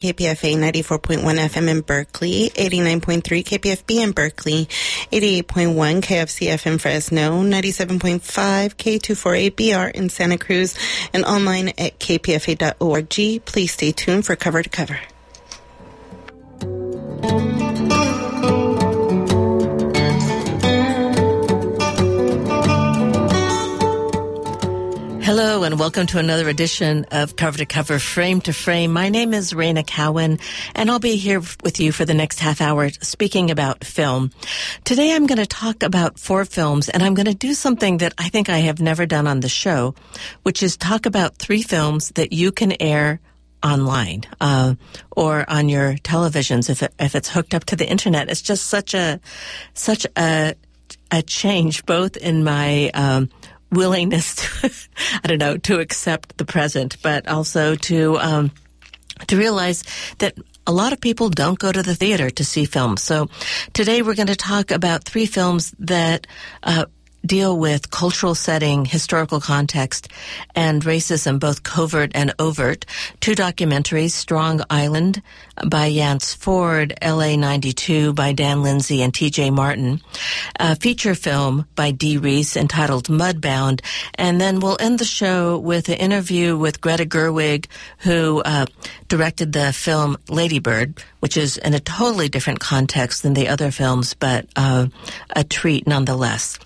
KPFA 94.1 FM in Berkeley, 89.3 KPFB in Berkeley, 88.1 KFCF FM Fresno, 97.5 K248BR in Santa Cruz, and online at kpfa.org. Please stay tuned for Cover to Cover. Hello and welcome to another edition of Cover to Cover, Frame to Frame. My name is Reyna Cowan and I'll be here with you for the next half hour speaking about film. Today I'm going to talk about four films and I'm going to do something that I think I have never done on the show, which is talk about three films that you can air online uh, or on your televisions if it, if it's hooked up to the internet. It's just such a such a a change both in my um, willingness to, I don't know, to accept the present, but also to, um, to realize that a lot of people don't go to the theater to see films. So today we're going to talk about three films that, uh, deal with cultural setting, historical context, and racism, both covert and overt. Two documentaries, Strong Island by Yance Ford, LA 92 by Dan Lindsay and TJ Martin, a feature film by Dee Rees entitled Mudbound, and then we'll end the show with an interview with Greta Gerwig, who uh, directed the film Lady Bird, which is in a totally different context than the other films, but uh, a treat nonetheless.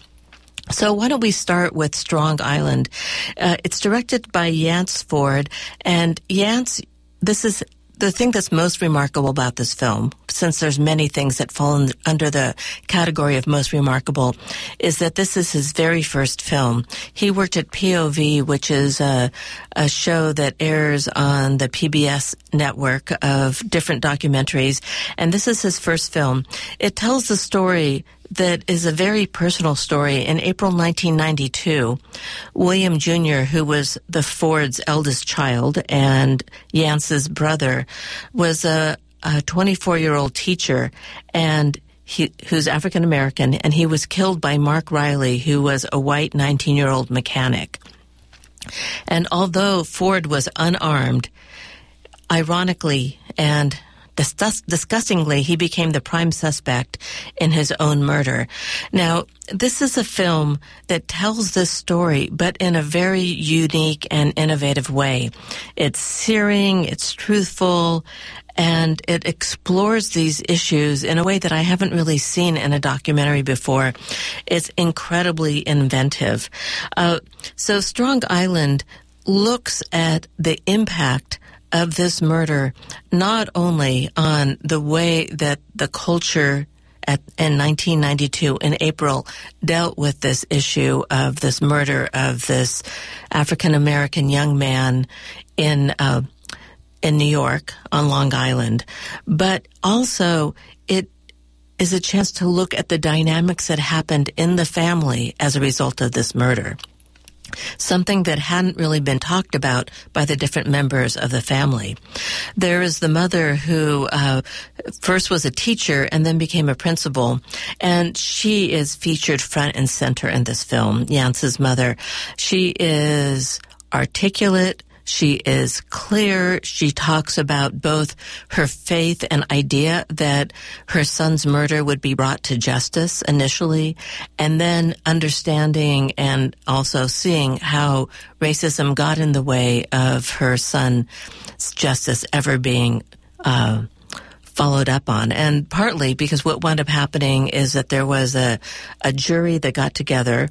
So why don't we start with Strong Island? Uh, it's directed by Yance Ford, and Yance, this is the thing that's most remarkable about this film, since there's many things that fall in, under the category of most remarkable, is that this is his very first film. He worked at POV, which is a, a show that airs on the PBS network of different documentaries, and this is his first film. It tells the story that is a very personal story. In April 1992, William Jr., who was the Ford's eldest child and Yance's brother, was a 24 year old teacher and he, who's African American, and he was killed by Mark Riley, who was a white 19 year old mechanic. And although Ford was unarmed, ironically and disgustingly, he became the prime suspect in his own murder. Now, this is a film that tells this story, but in a very unique and innovative way. It's searing, it's truthful, and it explores these issues in a way that I haven't really seen in a documentary before. It's incredibly inventive. Uh, so Strong Island looks at the impact of this murder not only on the way that the culture at, in 1992 in April dealt with this issue of this murder of this African American young man in uh, in New York on Long Island, but also it is a chance to look at the dynamics that happened in the family as a result of this murder something that hadn't really been talked about by the different members of the family. There is the mother who uh, first was a teacher and then became a principal, and she is featured front and center in this film. Yance's mother, she is articulate. She is clear. She talks about both her faith and idea that her son's murder would be brought to justice initially, and then understanding and also seeing how racism got in the way of her son's justice ever being uh, followed up on. And partly because what wound up happening is that there was a, a jury that got together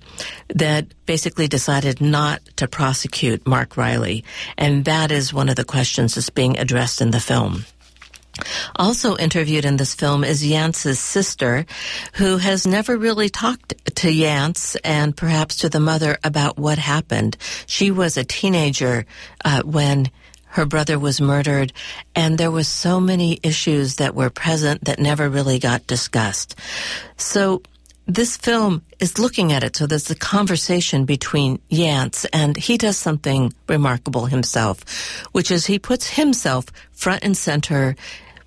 that basically decided not to prosecute Mark Riley. And that is one of the questions that's being addressed in the film. Also interviewed in this film is Yance's sister, who has never really talked to Yance and perhaps to the mother about what happened. She was a teenager uh, when her brother was murdered, and there was so many issues that were present that never really got discussed. So this film is looking at it. So there's a conversation between Yance and he does something remarkable himself, which is he puts himself front and center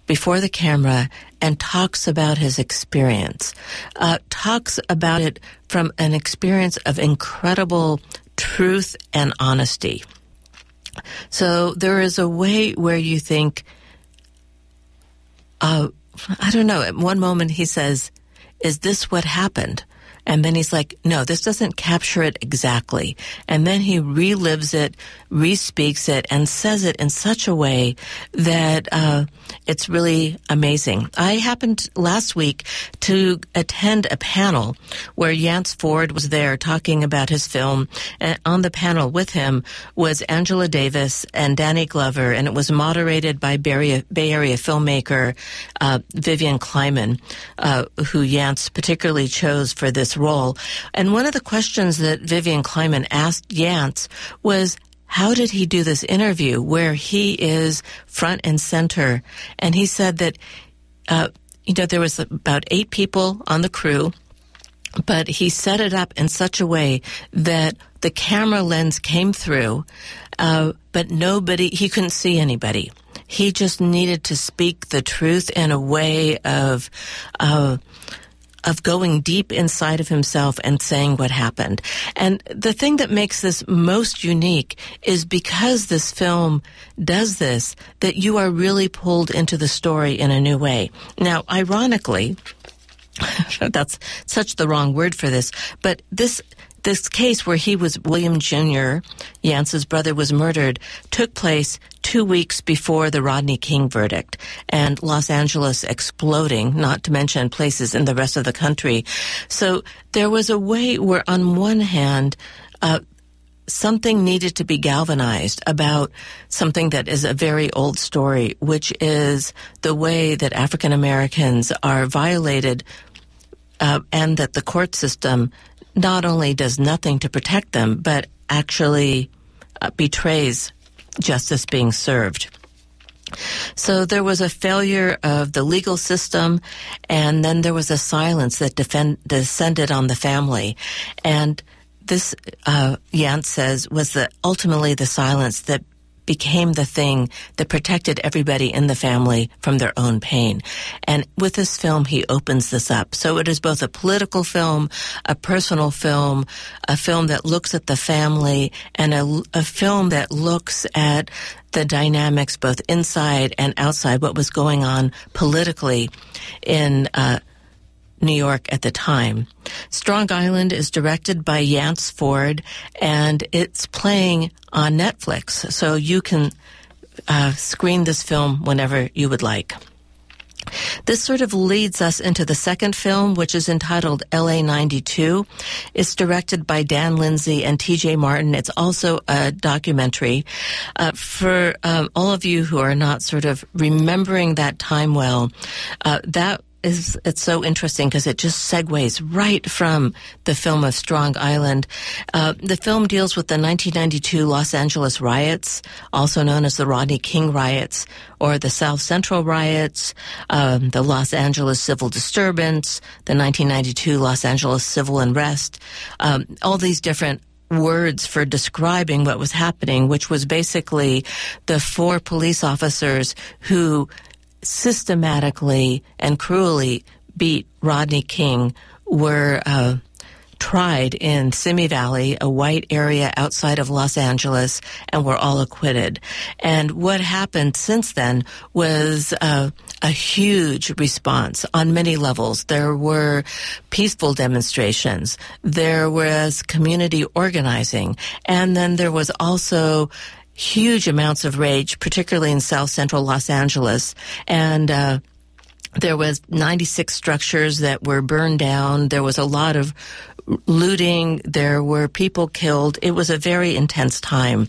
before the camera and talks about his experience, uh, talks about it from an experience of incredible truth and honesty. So there is a way where you think, uh, I don't know. At one moment he says, Is this what happened? And then he's like, no, this doesn't capture it exactly. And then he relives it, respeaks it, and says it in such a way that uh, it's really amazing. I happened last week to attend a panel where Yance Ford was there talking about his film. And on the panel with him was Angela Davis and Danny Glover, and it was moderated by Bay Area, filmmaker uh, Vivian Kleiman, uh, who Yance particularly chose for this role. And one of the questions that Vivian Kleiman asked Yance was, how did he do this interview where he is front and center? And he said that, uh, you know, there was about eight people on the crew, but he set it up in such a way that the camera lens came through, uh, but nobody, he couldn't see anybody. He just needed to speak the truth in a way of, uh, of going deep inside of himself and saying what happened. And the thing that makes this most unique is because this film does this, that you are really pulled into the story in a new way. Now, ironically, that's such the wrong word for this, but this this case where he was William Jr., Yance's brother, was murdered, took place two weeks before the Rodney King verdict and Los Angeles exploding, not to mention places in the rest of the country. So there was a way where, on one hand, uh, something needed to be galvanized about something that is a very old story, which is the way that African Americans are violated uh, and that the court system not only does nothing to protect them, but actually uh, betrays justice being served. So there was a failure of the legal system, and then there was a silence that defend, descended on the family. And this, uh, Yance says, was the, ultimately the silence that became the thing that protected everybody in the family from their own pain. And with this film, he opens this up. So it is both a political film, a personal film, a film that looks at the family, and a, a film that looks at the dynamics both inside and outside, what was going on politically in uh, New York at the time. Strong Island is directed by Yance Ford, and it's playing on Netflix, so you can uh, screen this film whenever you would like. This sort of leads us into the second film, which is entitled LA 92. It's directed by Dan Lindsay and TJ Martin. It's also a documentary. Uh, for um, all of you who are not sort of remembering that time well, uh, that is it's so interesting because it just segues right from the film of Strong Island. Uh, the film deals with the 1992 Los Angeles riots, also known as the Rodney King riots or the South Central riots, um, the Los Angeles civil disturbance, the 1992 Los Angeles civil unrest, um, all these different words for describing what was happening, which was basically the four police officers who systematically and cruelly beat Rodney King were uh, tried in Simi Valley, a white area outside of Los Angeles, and were all acquitted. And what happened since then was uh, a huge response on many levels. There were peaceful demonstrations, there was community organizing, and then there was also huge amounts of rage, particularly in South Central Los Angeles, and. Uh, there was 96 structures that were burned down. There was a lot of looting. There were people killed. It was a very intense time.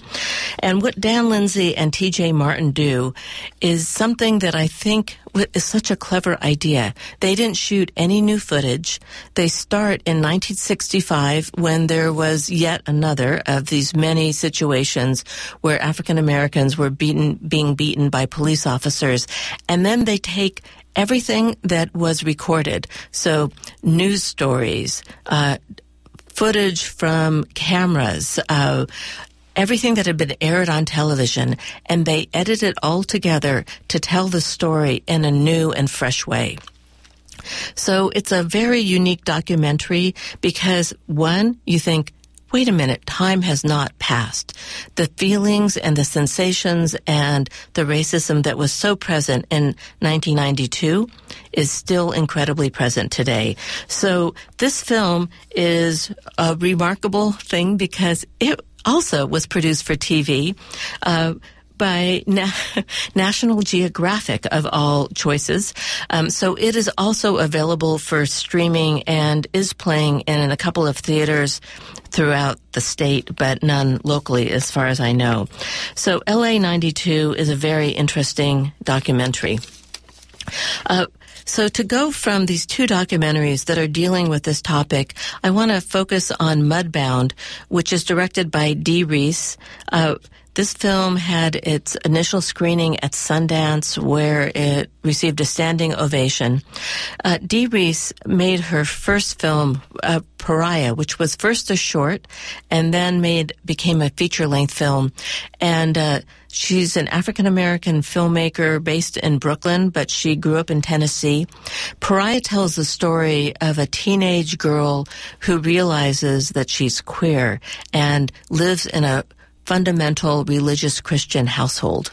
And what Dan Lindsay and TJ Martin do is something that I think is such a clever idea. They didn't shoot any new footage. They start in 1965 when there was yet another of these many situations where African Americans were beaten, being beaten by police officers. And then they take everything that was recorded. So news stories, uh, footage from cameras, uh, everything that had been aired on television, and they edited it all together to tell the story in a new and fresh way. So it's a very unique documentary because one, you think, wait a minute, time has not passed. The feelings and the sensations and the racism that was so present in 1992 is still incredibly present today. So this film is a remarkable thing because it also was produced for TV. Uh, by Na- National Geographic of all choices. Um, so it is also available for streaming and is playing in a couple of theaters throughout the state, but none locally as far as I know. So LA 92 is a very interesting documentary. Uh, so to go from these two documentaries that are dealing with this topic, I want to focus on Mudbound, which is directed by Dee Rees. Uh, this film had its initial screening at Sundance, where it received a standing ovation. Uh, Dee Rees made her first film, uh, Pariah, which was first a short, and then made became a feature length film. And uh, she's an African American filmmaker based in Brooklyn, but she grew up in Tennessee. Pariah tells the story of a teenage girl who realizes that she's queer and lives in a fundamental religious Christian household.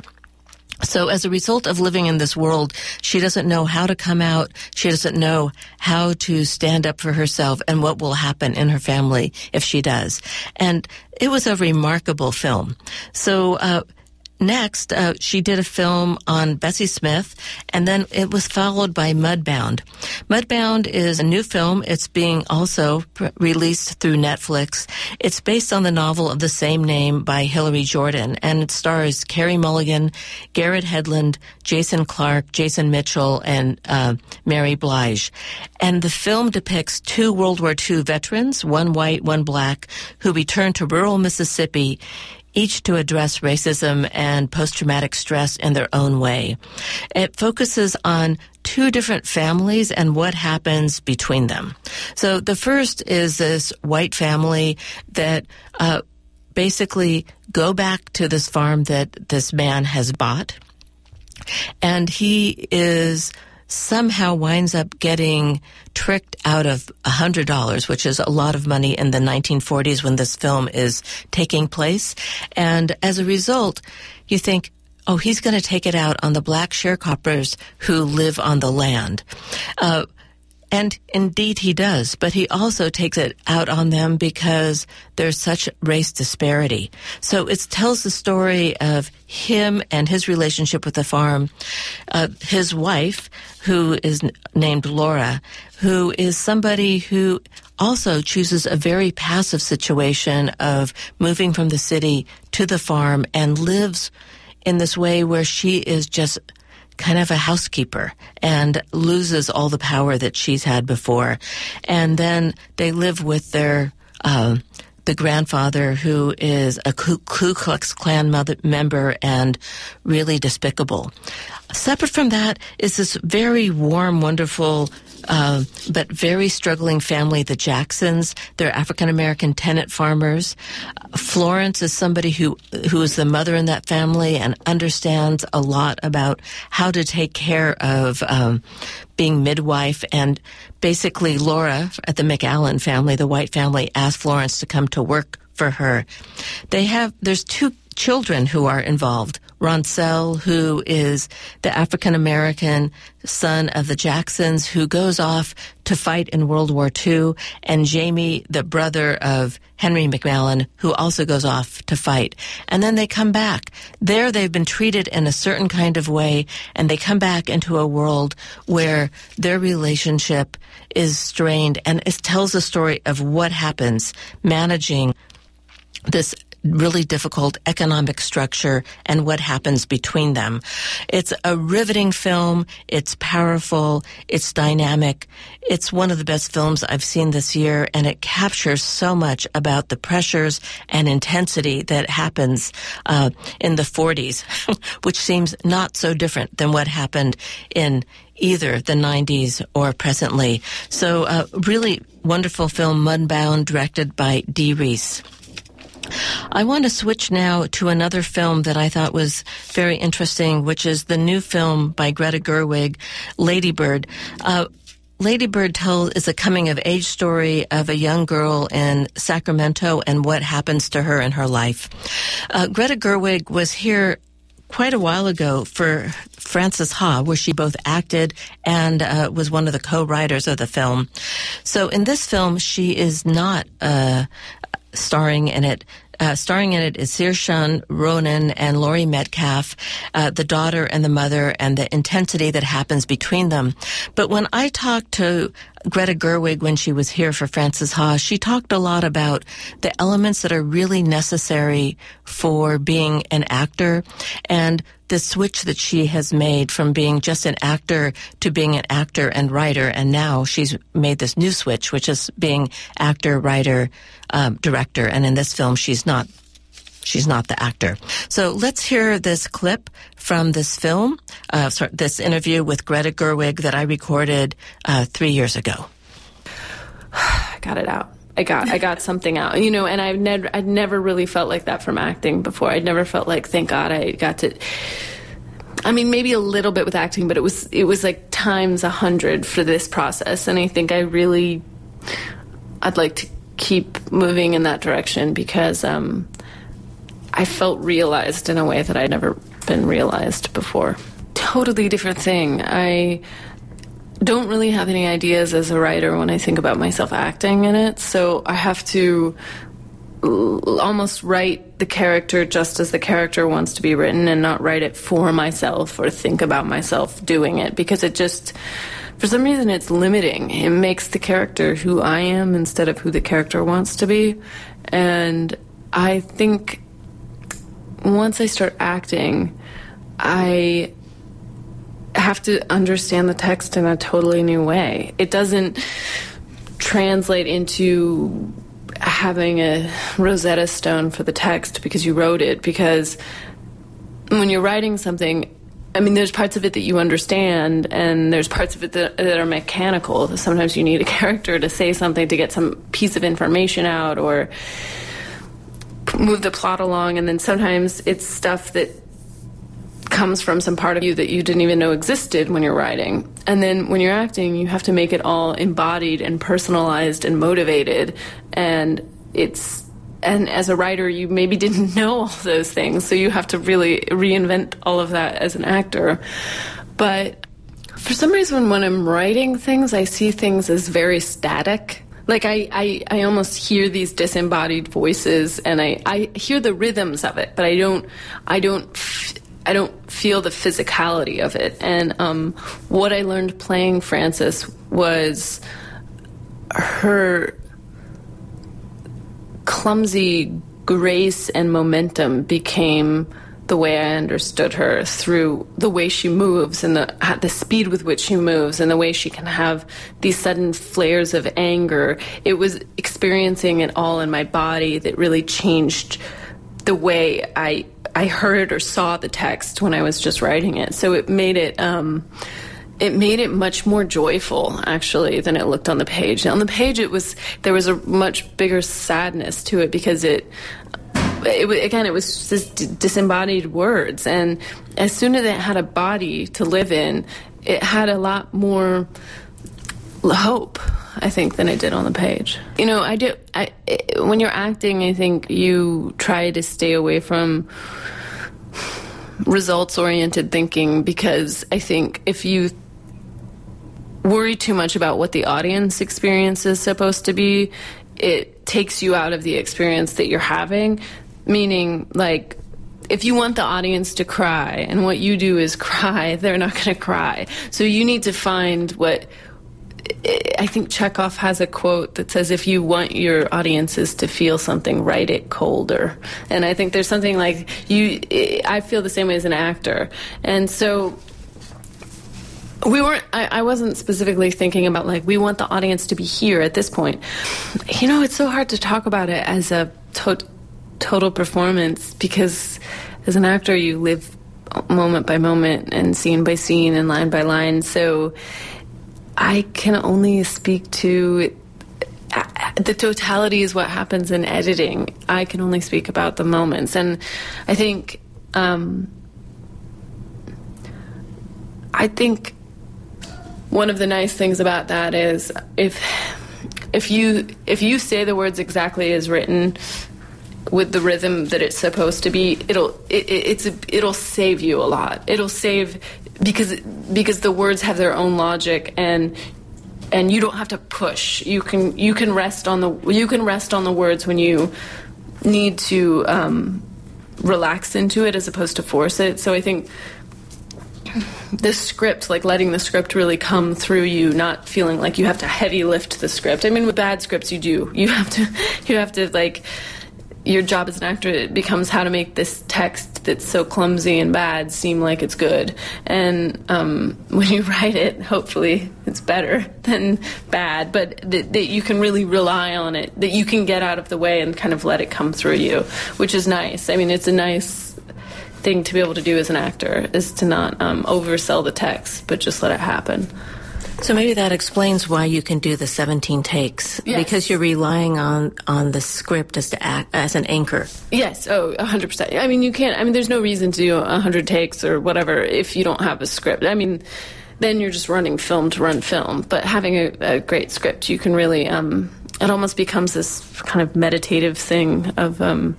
So as a result of living in this world, she doesn't know how to come out. She doesn't know how to stand up for herself and what will happen in her family if she does. And it was a remarkable film. So, uh, Next, uh, she did a film on Bessie Smith, and then it was followed by Mudbound. Mudbound is a new film. It's being also released through Netflix. It's based on the novel of the same name by Hillary Jordan, and it stars Carey Mulligan, Garrett Hedlund, Jason Clarke, Jason Mitchell, and uh, Mary Blige. And the film depicts two World War II veterans, one white, one black, who returned to rural Mississippi each to address racism and post-traumatic stress in their own way. It focuses on two different families and what happens between them. So the first is this white family that uh, basically go back to this farm that this man has bought, and he is somehow winds up getting tricked out of $100, which is a lot of money in the 1940s when this film is taking place. And as a result, you think, oh, he's going to take it out on the black sharecroppers who live on the land. Uh, and indeed he does, but he also takes it out on them because there's such race disparity. So it tells the story of him and his relationship with the farm, uh, his wife, who is named Laura, who is somebody who also chooses a very passive situation of moving from the city to the farm and lives in this way where she is just kind of a housekeeper and loses all the power that she's had before. And then they live with their, uh, the grandfather who is a Ku, Klux Klan mother, member and really despicable. Separate from that is this very warm, wonderful uh, but very struggling family, the Jacksons. They're African American tenant farmers. Florence is somebody who who is the mother in that family and understands a lot about how to take care of um, being midwife. And basically, Laura at the McAllan family, the white family, asked Florence to come to work for her. They have there's two children who are involved. Ronsel, who is the African American son of the Jacksons, who goes off to fight in World War II, and Jamie, the brother of Henry McMallen, who also goes off to fight. And then they come back. There they've been treated in a certain kind of way, and they come back into a world where their relationship is strained, and it tells a story of what happens managing this really difficult economic structure and what happens between them. It's a riveting film. It's powerful. It's dynamic. It's one of the best films I've seen this year and it captures so much about the pressures and intensity that happens uh, in the 40s, which seems not so different than what happened in either the 90s or presently. So, uh, really wonderful film, Mudbound, directed by Dee Rees. I want to switch now to another film that I thought was very interesting, which is the new film by Greta Gerwig, Lady Bird. Uh, Lady Bird tells is a coming of age story of a young girl in Sacramento and what happens to her in her life. Uh, Greta Gerwig was here quite a while ago for Frances Ha, where she both acted and uh, was one of the co-writers of the film. So in this film, she is not uh, starring in it. Uh, starring in it is Saoirse Ronan and Laurie Metcalf, uh, the daughter and the mother, and the intensity that happens between them. But when I talked to Greta Gerwig when she was here for Frances Ha, she talked a lot about the elements that are really necessary for being an actor and the switch that she has made from being just an actor to being an actor and writer. And now she's made this new switch, which is being actor, writer, um, director. And in this film, she's not she's not the actor. So let's hear this clip from this film, uh, sorry, this interview with Greta Gerwig that I recorded uh, three years ago. I got it out. I got I got something out, you know, and I've never I'd never really felt like that from acting before. I'd never felt like, thank God, I got to. I mean, maybe a little bit with acting, but it was it was like times a hundred for this process, and I think I really, I'd like to keep moving in that direction because um, I felt realized in a way that I'd never been realized before. Totally different thing. I don't really have any ideas as a writer when I think about myself acting in it, so I have to almost write the character just as the character wants to be written and not write it for myself or think about myself doing it because it just for some reason it's limiting. It makes the character who I am instead of who the character wants to be. And I think once I start acting, I have to understand the text in a totally new way. It doesn't translate into having a Rosetta Stone for the text because you wrote it. Because when you're writing something, I mean, there's parts of it that you understand, and there's parts of it that, that are mechanical. Sometimes you need a character to say something to get some piece of information out or move the plot along, and then sometimes it's stuff that comes from some part of you that you didn't even know existed when you're writing. And then when you're acting, you have to make it all embodied and personalized and motivated. And it's and as a writer, you maybe didn't know all those things, so you have to really reinvent all of that as an actor. But for some reason, when I'm writing things, I see things as very static. Like I, I, I almost hear these disembodied voices, and I, I hear the rhythms of it, but I don't, I don't, I don't feel the physicality of it. And um, what I learned playing Frances was her clumsy grace and momentum became the way I understood her through the way she moves and the the speed with which she moves and the way she can have these sudden flares of anger. It was experiencing it all in my body that really changed the way I I heard or saw the text when I was just writing it. So it made it um, it made it much more joyful actually than it looked on the page. on the page, it was there was a much bigger sadness to it because it. It, again, it was just disembodied words, and as soon as it had a body to live in, it had a lot more hope. I think than it did on the page. You know, I do. I when you're acting, I think you try to stay away from results oriented thinking because I think if you worry too much about what the audience experience is supposed to be, it takes you out of the experience that you're having. Meaning, like, if you want the audience to cry and what you do is cry, they're not going to cry. So you need to find what. I think Chekhov has a quote that says, if you want your audiences to feel something, write it colder. And I think there's something like you, I feel the same way as an actor. And so we weren't I, I, wasn't specifically thinking about like we want the audience to be here at this point you know it's so hard to talk about it as a to- total performance because as an actor you live moment by moment and scene by scene and line by line so i can only speak to the totality is what happens in editing i can only speak about the moments and i think um, i think one of the nice things about that is if if you if you say the words exactly as written with the rhythm that it's supposed to be, it'll it, it's it'll save you a lot. It'll save because because the words have their own logic and and you don't have to push. You can you can rest on the you can rest on the words when you need to um, relax into it as opposed to force it. So I think the script, like letting the script really come through you, not feeling like you have to heavy lift the script. I mean, with bad scripts, you do. You have to, you have to like your job as an actor it becomes how to make this text that's so clumsy and bad seem like it's good. And um, when you write it, hopefully it's better than bad, but that, that you can really rely on it, that you can get out of the way and kind of let it come through you, which is nice. I mean, it's a nice thing to be able to do as an actor is to not um, oversell the text, but just let it happen. So maybe that explains why you can do the 17 takes Yes. because you're relying on on the script as to act as an anchor. Yes, oh, 100%. I mean, you can't, I mean, there's no reason to do 100 takes or whatever if you don't have a script. I mean, then you're just running film to run film. But having a, a great script, you can really, um, it almost becomes this kind of meditative thing of um,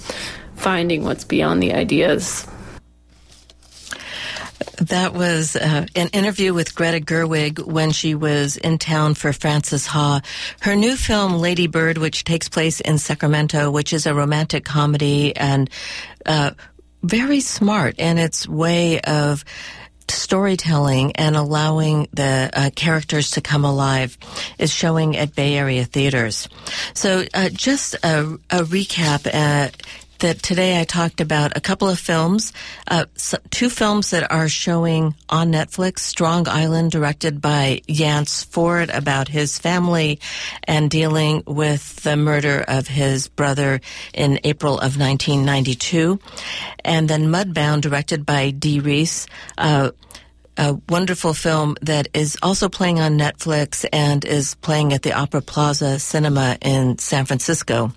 finding what's beyond the ideas. That was uh, an interview with Greta Gerwig when she was in town for Frances Ha. Her new film, Lady Bird, which takes place in Sacramento, which is a romantic comedy and uh, very smart in its way of storytelling and allowing the uh, characters to come alive is showing at Bay Area theaters. So, uh, just a, a recap. Uh, that today I talked about a couple of films, uh, two films that are showing on Netflix. Strong Island, directed by Yance Ford, about his family and dealing with the murder of his brother in April of 1992, and then Mudbound, directed by Dee Rees. Uh, a wonderful film that is also playing on Netflix and is playing at the Opera Plaza Cinema in San Francisco.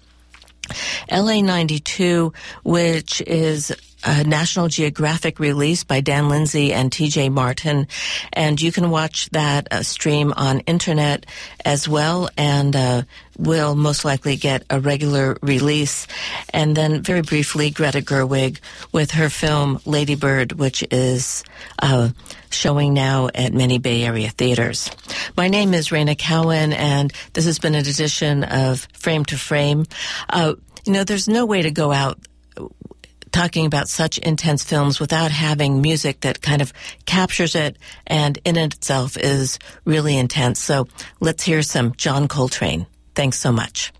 LA 92, which is a National Geographic release by Dan Lindsay and TJ Martin. And you can watch that uh, stream on internet as well and uh, will most likely get a regular release. And then very briefly, Greta Gerwig with her film Lady Bird, which is uh, showing now at many Bay Area theaters. My name is Reyna Cowan, and this has been an edition of Frame to Frame. Uh, you know, there's no way to go out talking about such intense films without having music that kind of captures it and in itself is really intense. So let's hear some John Coltrane. Thanks so much.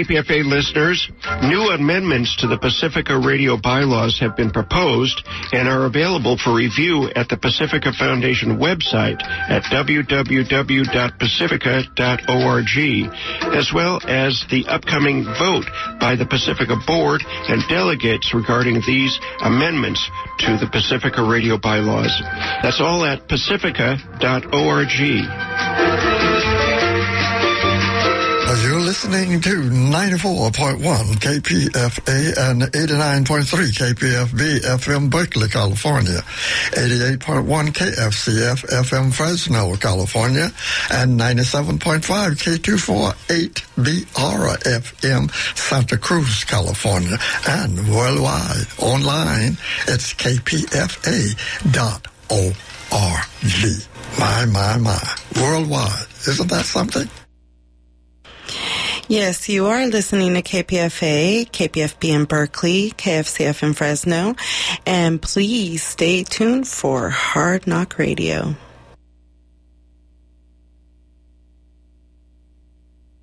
KPFA listeners, new amendments to the Pacifica radio bylaws have been proposed and are available for review at the Pacifica Foundation website at www.pacifica.org, as well as the upcoming vote by the Pacifica Board and delegates regarding these amendments to the Pacifica radio bylaws. That's all at pacifica.org. listening to 94.1 KPFA and 89.3 KPFB FM Berkeley, California, 88.1 KFCF FM Fresno, California, and 97.5 K248 BR FM Santa Cruz, California, and worldwide online it's kpfa.org. My, my, my. Worldwide. Isn't that something? Yes, you are listening to KPFA, KPFB in Berkeley, KFCF in Fresno, and please stay tuned for Hard Knock Radio.